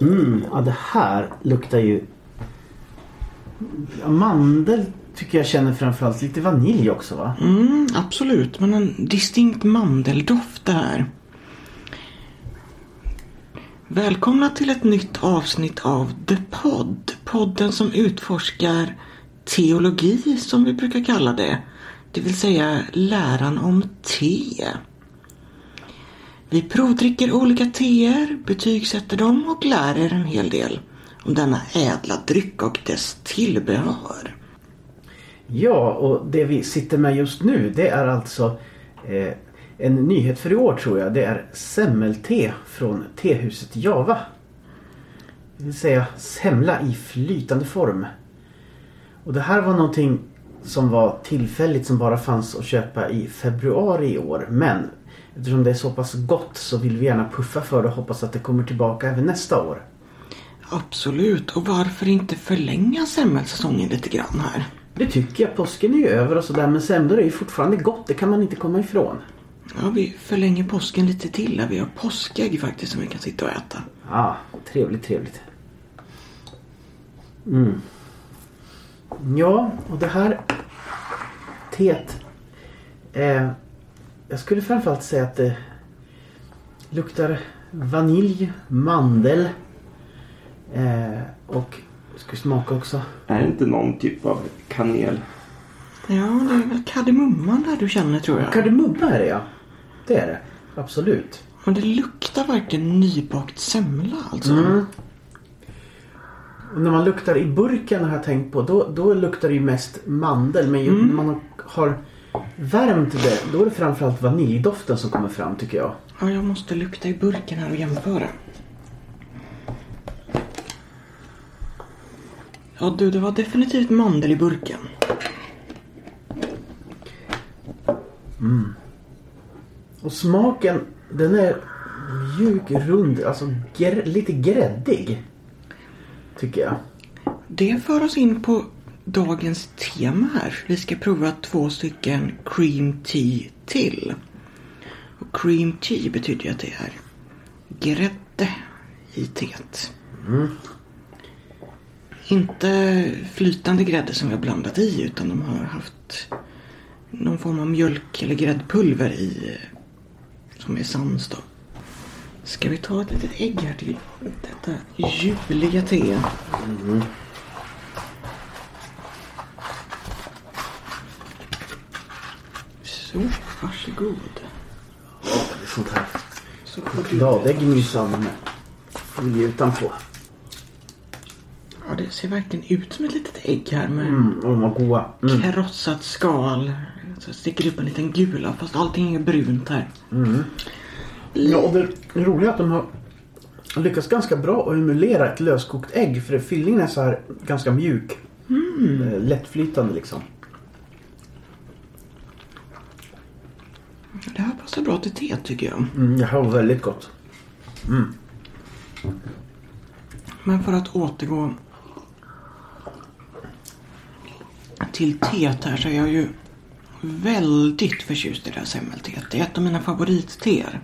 Mm, ja, det här luktar ju... Mandel tycker jag känner framförallt lite vanilj också va? Mm, absolut, men en distinkt mandeldoft det här. Välkomna till ett nytt avsnitt av The Pod. Podden som utforskar teologi som vi brukar kalla det. Det vill säga läran om te. Vi provdricker olika teer, betygsätter dem och lär er en hel del om denna ädla dryck och dess tillbehör. Ja, och det vi sitter med just nu det är alltså eh, en nyhet för i år tror jag. Det är semmelte från tehuset Java. Det vill säga semla i flytande form. Och det här var någonting som var tillfälligt som bara fanns att köpa i februari i år. Men eftersom det är så pass gott så vill vi gärna puffa för det och hoppas att det kommer tillbaka även nästa år. Absolut, och varför inte förlänga semmelsäsongen lite grann här? Det tycker jag. Påsken är ju över och sådär men semlor är ju fortfarande gott. Det kan man inte komma ifrån. Ja, vi förlänger påsken lite till. Vi har påskägg faktiskt som vi kan sitta och äta. Ja, trevligt, trevligt. Mm. Ja, och det här teet. Eh, jag skulle framförallt säga att det luktar vanilj, mandel eh, och ska smaka också. Är det inte någon typ av kanel? Ja, det är väl kardemumman där du känner tror jag. Kardemumma är det ja. Det är det. Absolut. Men det luktar verkligen nybakt semla alltså. Mm. Och när man luktar i burken har jag tänkt på då, då luktar det ju mest mandel. Men ju, när man har värmt det då är det framförallt vaniljdoften som kommer fram tycker jag. Ja, jag måste lukta i burken här och jämföra. Ja du, det var definitivt mandel i burken. Och smaken den är mjuk, rund, alltså gr- lite gräddig. Tycker jag. Det för oss in på dagens tema här. Vi ska prova två stycken cream tea till. Och cream tea betyder ju att det är grädde i teet. Inte flytande grädde som vi har blandat i utan de har haft någon form av mjölk eller gräddpulver i som är sans då. Ska vi ta ett litet ägg här till detta ljuvliga te? Så, varsågod. Det är sånt här Så chokladägg minsann med folie utanpå. Ja, det ser verkligen ut som ett litet ägg här med Mm, och de var goda. Mm. krossat skal. Så sticker upp en liten gula fast allting är brunt här. Ja, och det roliga är att de har lyckats ganska bra att emulera ett löskokt ägg. För fyllningen är så här ganska mjuk. Eh, Lättflytande liksom. Det här passar bra till te tycker jag. Mm, det här var väldigt gott. Men för att återgå till teet här så är jag ju väldigt förtjust i det här semmelteet. Det är ett av mina favoritteer.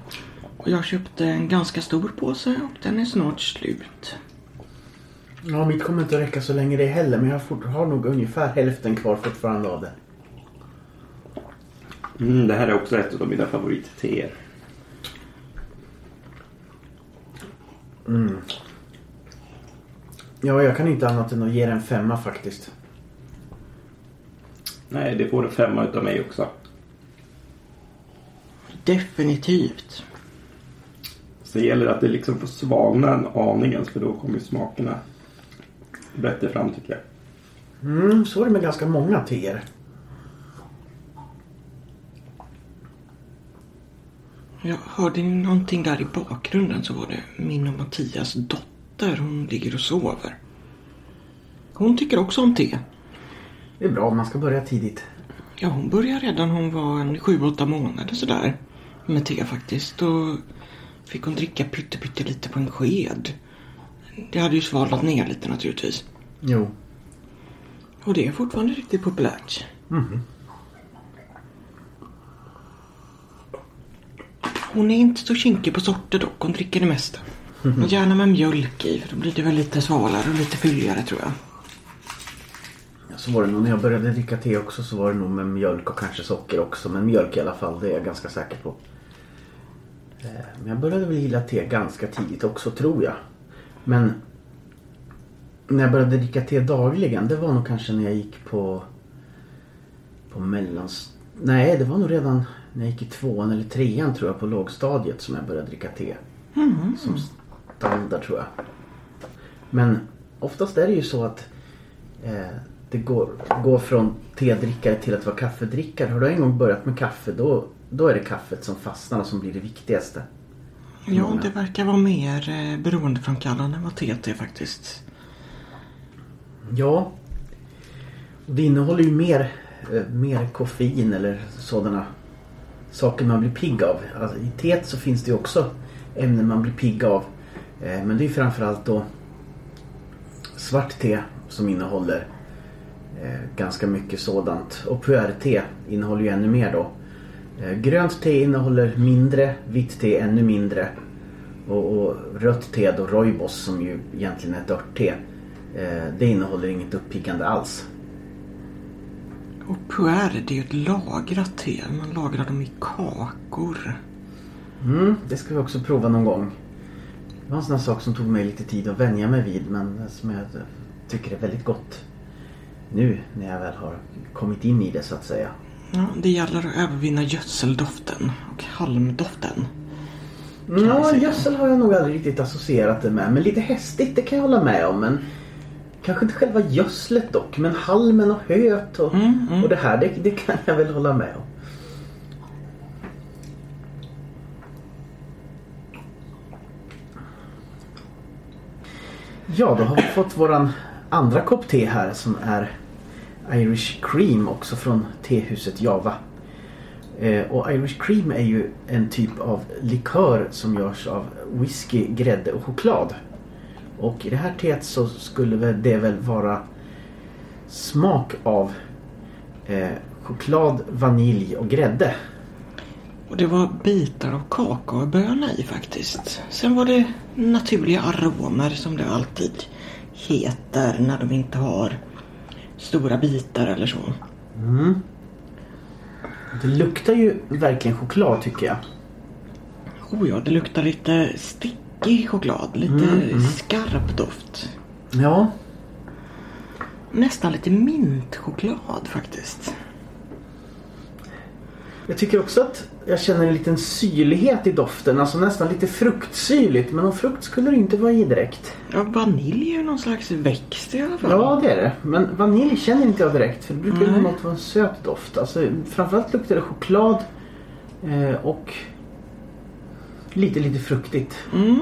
Och jag köpte en ganska stor påse och den är snart slut. Ja, mitt kommer inte räcka så länge det heller. Men jag har nog ungefär hälften kvar fortfarande av det. Mm, det här är också ett av mina favoritteer. Ja, jag kan inte annat än att ge den en femma faktiskt. Nej, det får en femma utav mig också. Definitivt. Så det gäller att det liksom får svalna en aningen för då kommer smakerna bättre fram tycker jag. Mm, så är det med ganska många teer. Jag hörde någonting där i bakgrunden så var det min och Mattias dotter. Hon ligger och sover. Hon tycker också om te. Det är bra, man ska börja tidigt. Ja, hon började redan hon var en sju, åtta månader sådär. Med te faktiskt. Då fick hon dricka pytte, lite på en sked. Det hade ju svalnat ner lite naturligtvis. Jo. Och det är fortfarande riktigt populärt. Hon är inte så kinkig på sorter dock. Hon dricker det mesta. Och gärna med mjölk i för då blir det väl lite svalare och lite fylligare tror jag. Så var det nog när jag började dricka te också så var det nog med mjölk och kanske socker också. Men mjölk i alla fall, det är jag ganska säker på. Eh, Men jag började väl gilla te ganska tidigt också tror jag. Men när jag började dricka te dagligen det var nog kanske när jag gick på på mellans... Nej, det var nog redan när jag gick i tvåan eller trean tror jag på lågstadiet som jag började dricka te. Som standard tror jag. Men oftast är det ju så att eh, det går, går från tedrickare till att vara kaffedrickare. Har du en gång börjat med kaffe då, då är det kaffet som fastnar och som blir det viktigaste. Ja, det verkar vara mer eh, beroendeframkallande än vad TT faktiskt. Ja. Och Det innehåller ju mer, Eh, mer koffein eller sådana saker man blir pigg av. Alltså, I teet så finns det ju också ämnen man blir pigg av. Eh, men det är framförallt då svart te som innehåller eh, ganska mycket sådant. Och puer-te innehåller ju ännu mer då. Grönt te innehåller mindre, vitt te ännu mindre. Och, och rött te då rooibos som ju egentligen är ett örtte. Det innehåller inget uppiggande alls. Och puer, det är ju ett lagrat te. Man lagrar dem i kakor. Mm, det ska vi också prova någon gång. Det var en sån här sak som tog mig lite tid att vänja mig vid men som jag tycker är väldigt gott. Nu när jag väl har kommit in i det så att säga. Ja, det gäller att övervinna gödseldoften och halmdoften. Ja, säga. gödsel har jag nog aldrig riktigt associerat det med. Men lite hästigt, det kan jag hålla med om. Men kanske inte själva gödslet dock. Men halmen och höet och, Mm, mm. och det här, det, det kan jag väl hålla med om. Ja, då har vi fått våran andra kopp te här som är Irish Cream också från tehuset Java. Eh, och Irish Cream är ju en typ av likör som görs av whisky, grädde och choklad. Och i det här teet så skulle det väl vara smak av eh, choklad, vanilj och grädde. Och det var bitar av kakaoböna i faktiskt. Sen var det naturliga aromer som det alltid heter när de inte har stora bitar eller så. Det luktar ju verkligen choklad tycker jag. Oh ja, det luktar lite stickig choklad. Lite skarp doft. Ja, Nästan lite mintchoklad faktiskt. jag tycker också att jag känner en liten syrlighet i doften. Alltså nästan lite fruktsyrligt. Men någon frukt skulle det inte vara i direkt. Ja, vanilj är ju någon slags växt i alla fall. Ja, det är det. Men vanilj känner inte jag direkt. För det brukar ju vara en söt doft. Alltså, framförallt luktar det choklad eh, och lite, lite fruktigt. Mm.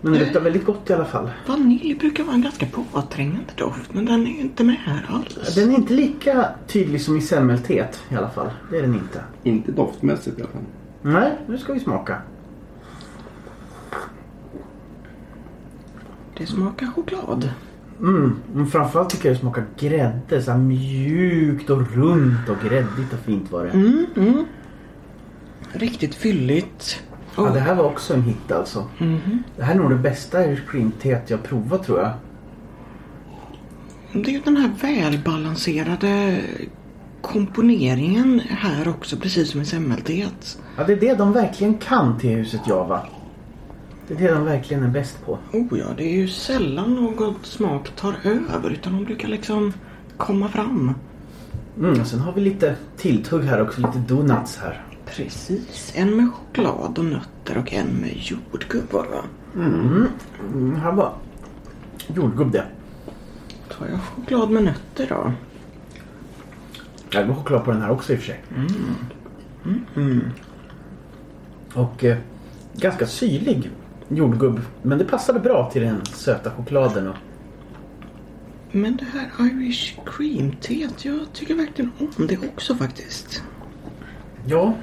Men det luktar väldigt gott i alla fall. Vanilj brukar vara en ganska påträngande doft men den är ju inte med här alls. Den är inte lika tydlig som i semmelteet i alla fall. Det är den inte. Inte doftmässigt i alla fall. Nej, nu ska vi smaka. Det smakar choklad. Mm, men framförallt tycker jag det smakar grädde. Så här mjukt och runt och gräddigt och fint var det. Mm, mm. Riktigt fylligt. Ja, Och- det här var också en hit alltså. Mhm. Det här är nog det bästa Irish cream teet jag provat tror jag. Det är ju den här välbalanserade komponeringen här också precis som i semmelteet. Ja, det är det de verkligen kan tehuset Java. Det är det de verkligen är bäst på. Oh ja, det är ju sällan något smak tar över utan de brukar liksom komma fram. Mm, sen har vi lite tilltugg här också, lite donuts här. Precis. En med choklad och nötter och en med jordgubbar va? Mm, här var jordgubb det. Tar jag choklad med nötter då? Ja, det var choklad på den här också i och för sig. Mm. Och eh, ganska syrlig jordgubb. Men det passade bra till den söta chokladen. Och, Men det här Irish cream teet, jag tycker verkligen om det också faktiskt. ja.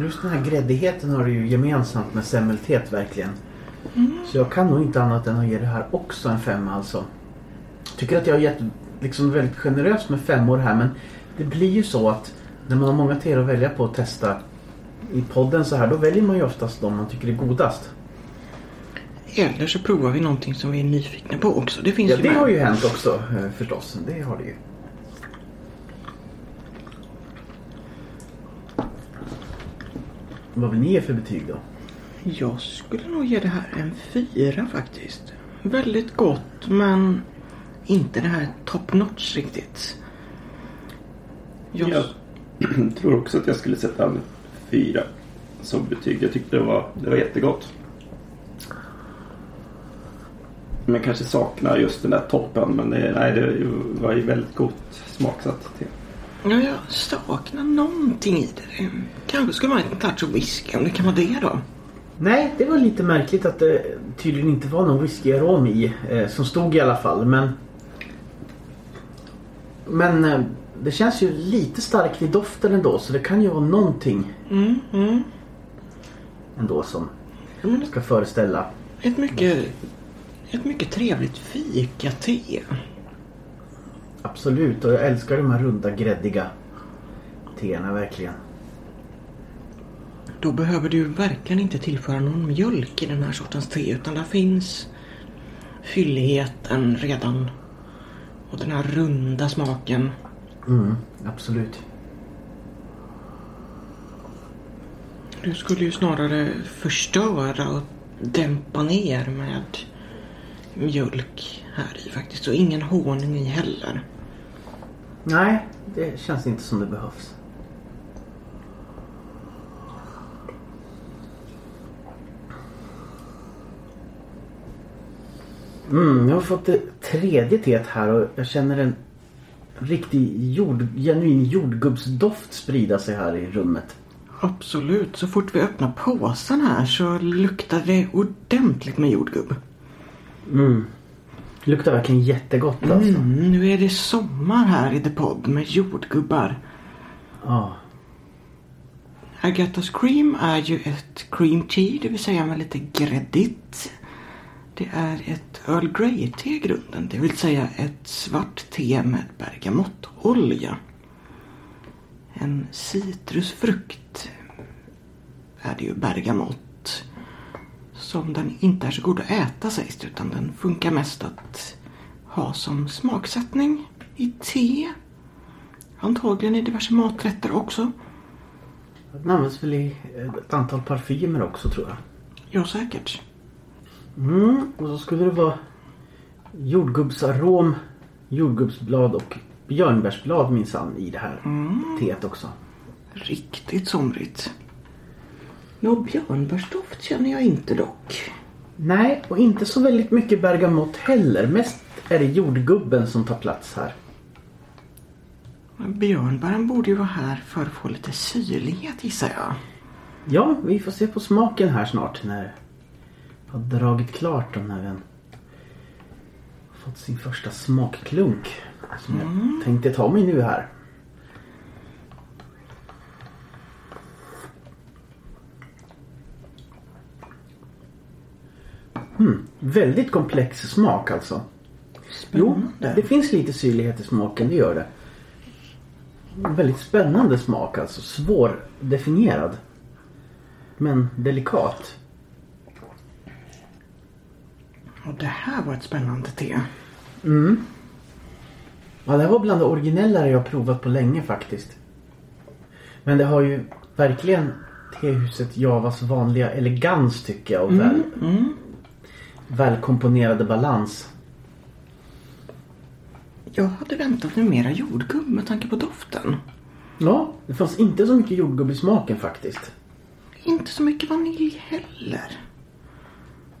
Just den här gräddigheten har du ju gemensamt med semmelteet verkligen. Så jag kan nog inte annat än att ge det här också en femma alltså. Tycker att jag har gett liksom väldigt generöst med femmor här men det blir ju så att när man har många teer att välja på att testa i podden så här då väljer man ju oftast de man tycker är godast. Eller så provar vi någonting som vi är nyfikna på också. Det finns Ja, ju det med. har ju hänt också eh, förstås. Det har det ju. Vad vill ni ge för betyg då? Jag skulle nog ge det här en fyra faktiskt. Väldigt gott men inte det här top notch riktigt. Jag, Jag tror också att jag skulle sätta en fyra som betyg. Jag tyckte det var, det var jättegott. Men kanske saknar just den där toppen. Men det, nej, det var ju väldigt gott smaksatt te. Ja, jag saknar någonting i det. Kanske skulle man ha en touch av whisky om det kan vara det då. Nej, det var lite märkligt att det tydligen inte var någon whiskyarom i. Eh, som stod i alla fall. Men... Men eh, det känns ju lite starkt i doften ändå. Så det kan ju vara någonting Mm, mm. ändå som ska föreställa. Ett mycket, ett mycket trevligt fika-te. Absolut. Och jag älskar de här runda gräddiga teerna verkligen. Då behöver du verkligen inte tillföra någon mjölk i den här sortens te utan där finns fylligheten redan. Och den här runda smaken. Mm, absolut. Du skulle ju snarare förstöra och dämpa ner med mjölk här i faktiskt. Och ingen honung i heller. Nej, det känns inte som det behövs. Mm, jag har fått det tredje teet här och jag känner en riktig jord, genuin jordgubbsdoft sprida sig här i rummet. Absolut, så fort vi öppnar påsen här så luktar det ordentligt med jordgubb. Mm. Luktar verkligen jättegott alltså. Mm, nu är det sommar här i The Pod med jordgubbar. Ja. Agatas Cream är ju ett cream tea, det vill säga med lite gräddigt. Det är ett Earl Grey-te i grunden, det vill säga ett svart te med bergamottolja. En citrusfrukt är det ju bergamott. Som den inte är så god att äta sägs det, utan den funkar mest att ha som smaksättning i te. Antagligen i diverse maträtter också. Den används väl i ett antal parfymer också tror jag. Ja, säkert. Mm, och så skulle det vara jordgubbsarom, jordgubbsblad och björnbärsblad minsann i det här teet också. Riktigt somrigt. Nå, björnbärsdoft känner jag inte dock. Nej, och inte så väldigt mycket bergamott heller. Mest är det jordgubben som tar plats här. Men björnbären borde ju vara här för att få lite syrlighet gissar jag. Ja, vi får se på smaken här snart när jag har dragit klart den fått sin första smakklunk. Som jag tänkte ta mig nu här. Mm, väldigt komplex smak alltså. Jo, Spännande. det finns lite syrlighet i smaken, det gör det. Väldigt spännande smak alltså. Svårdefinierad. Men delikat. Och det här var ett spännande te. Ja, det här var bland det originellare jag provat på länge faktiskt. Men det har ju verkligen tehuset Javas vanliga elegans tycker jag. Och väl, välkomponerade balans. Jag hade väntat mig mera jordgubb med tanke på doften. Ja, det fanns inte så mycket jordgubb i smaken faktiskt. Inte så mycket vanilj heller.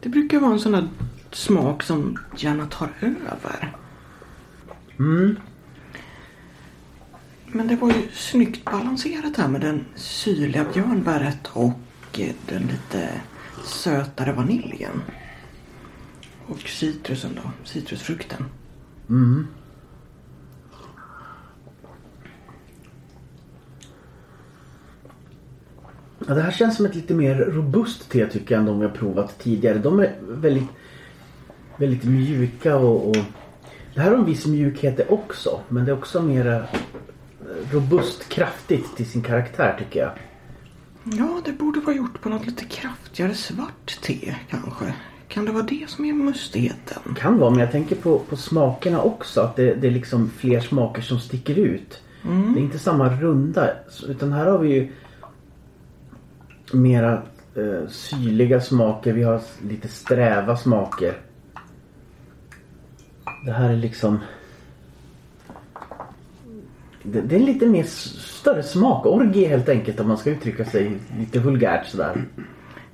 Det brukar vara en sån där smak som gärna tar över. Mm. Men det var ju snyggt balanserat här med den syrliga björnbäret och den lite sötare vaniljen. Och citrusen då, citrusfrukten. Mm. Ja, det här känns som ett lite mer robust te tycker jag än de vi har provat tidigare. De är väldigt, väldigt mjuka och, och... Det här har en viss mjukhet också. Men det är också mer eh, robust, kraftigt till sin karaktär tycker jag. Ja, det borde vara gjort på något lite kraftigare svart te kanske. Kan det vara det som är mustigheten? Kan vara, men jag tänker på, på smakerna också. Att det, det är liksom fler smaker som sticker ut. Det är inte samma runda. Utan här har vi ju mera eh, syrliga smaker. Vi har lite sträva smaker. Det här är liksom... Det, det är lite mer större smakorgie helt enkelt om man ska uttrycka sig lite vulgärt sådär.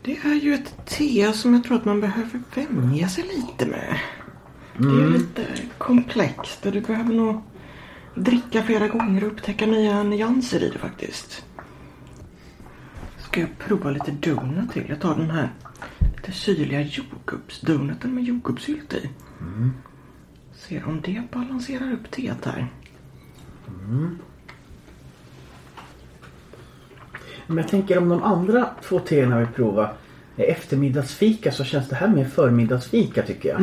Det är ju ett te som jag tror att man behöver vänja sig lite med. Det är ju lite komplext och du behöver nog dricka flera gånger och upptäcka nya nyanser i det faktiskt. Ska jag prova lite donut till? Jag tar den här lite syrliga jordgubbsdonuten med jordgubbssylt i. Ser om det balanserar upp teet här. Men jag tänker om de andra två teerna vi provar är eftermiddagsfika så känns det här mer förmiddagsfika tycker jag.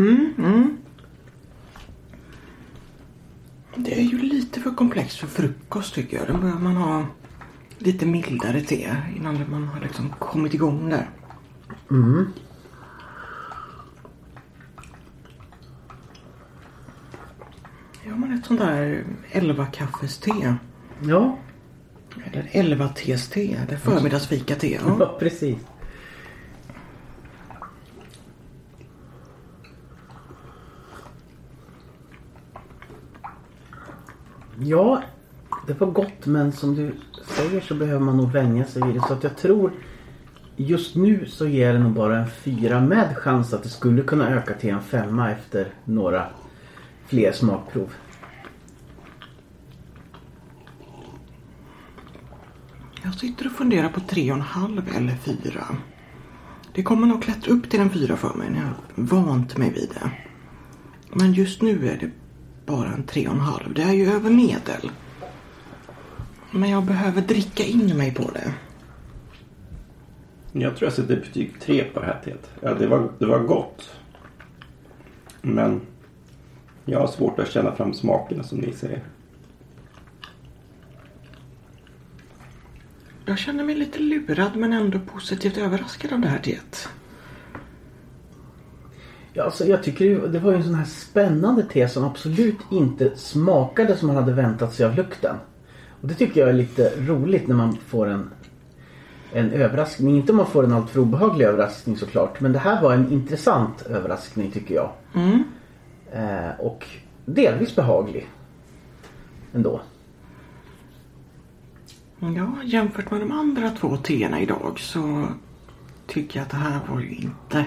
Det är ju lite för komplext för frukost tycker jag. Då behöver man ha lite mildare te innan man har liksom kommit igång där. Ja men ett sånt där 11 kaffes te. Ja, eller 11 tes te. Eller förmiddagsfika te. Ja. ja precis. Ja, det var gott men som du säger så behöver man nog vänja sig vid det. Så att jag tror just nu så ger det nog bara en fyra med chans att det skulle kunna öka till en femma efter några fler smakprov. Jag sitter och funderar på 3,5 eller 4. Det kommer nog klättra upp till en 4 för mig när jag vant mig vid det. Men just nu är det bara en 3,5. Det är ju över medel. Men jag behöver dricka in mig på det. Jag tror jag sätter betyg 3 på det här teet. Ja, det, var, det var gott. Men jag har svårt att känna fram smakerna som ni säger. Jag känner mig lite lurad men ändå positivt överraskad av det här teet. Ja, alltså jag tycker det var ju en sån här spännande te som absolut inte smakade som man hade väntat sig av lukten. Och det tycker jag är lite roligt när man får en, en överraskning. Inte om man får en alltför obehaglig överraskning såklart. Men det här var en intressant överraskning tycker jag. Eh, och delvis behaglig. Ändå. Ja, jämfört med de andra två teerna idag så tycker jag att det här var ju inte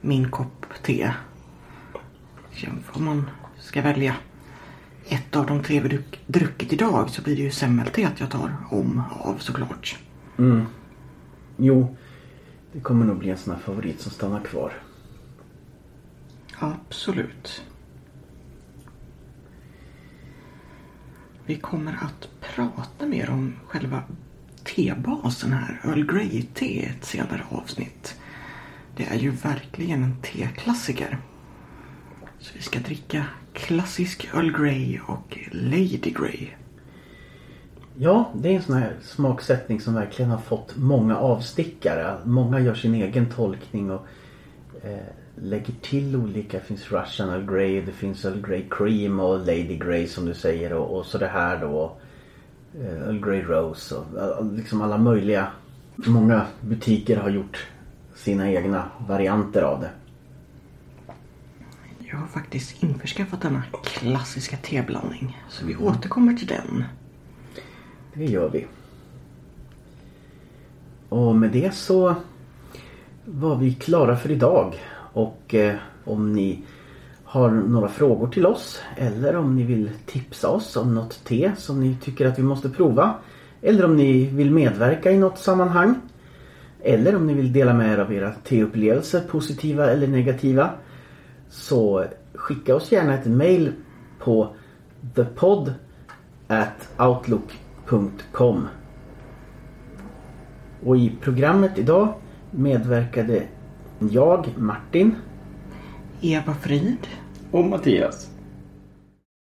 min kopp te. Jämför Om man ska välja ett av de tre vi druck- druckit idag så blir det ju semmelteet jag tar om av såklart. Jo, det kommer nog bli en sån här favorit som stannar kvar. Absolut. Vi kommer att prata mer om själva tebasen här, Earl Grey-te, i ett senare avsnitt. Det är ju verkligen en teklassiker. Så vi ska dricka klassisk Earl Grey och Lady Grey. Ja, det är en sån här smaksättning som verkligen har fått många avstickare. Många gör sin egen tolkning och lägger till olika. Det finns Russian Earl Grey, det finns Earl Grey Cream och Lady Grey som du säger och, och så det här då. Eh, Earl Grey Rose och eh, liksom alla möjliga. Många butiker har gjort sina egna varianter av det. Jag har faktiskt införskaffat denna klassiska teblandning. Så vi återkommer till den. Det gör vi. Och med det så var vi klara för idag. Och eh, om ni har några frågor till oss eller om ni vill tipsa oss om något te som ni tycker att vi måste prova. Eller om ni vill medverka i något sammanhang. Eller om ni vill dela med er av era teupplevelser, positiva eller negativa. Så skicka oss gärna ett mail på thepod outlook.com Och i programmet idag medverkade jag, Martin. Eva Frid. Och Mattias.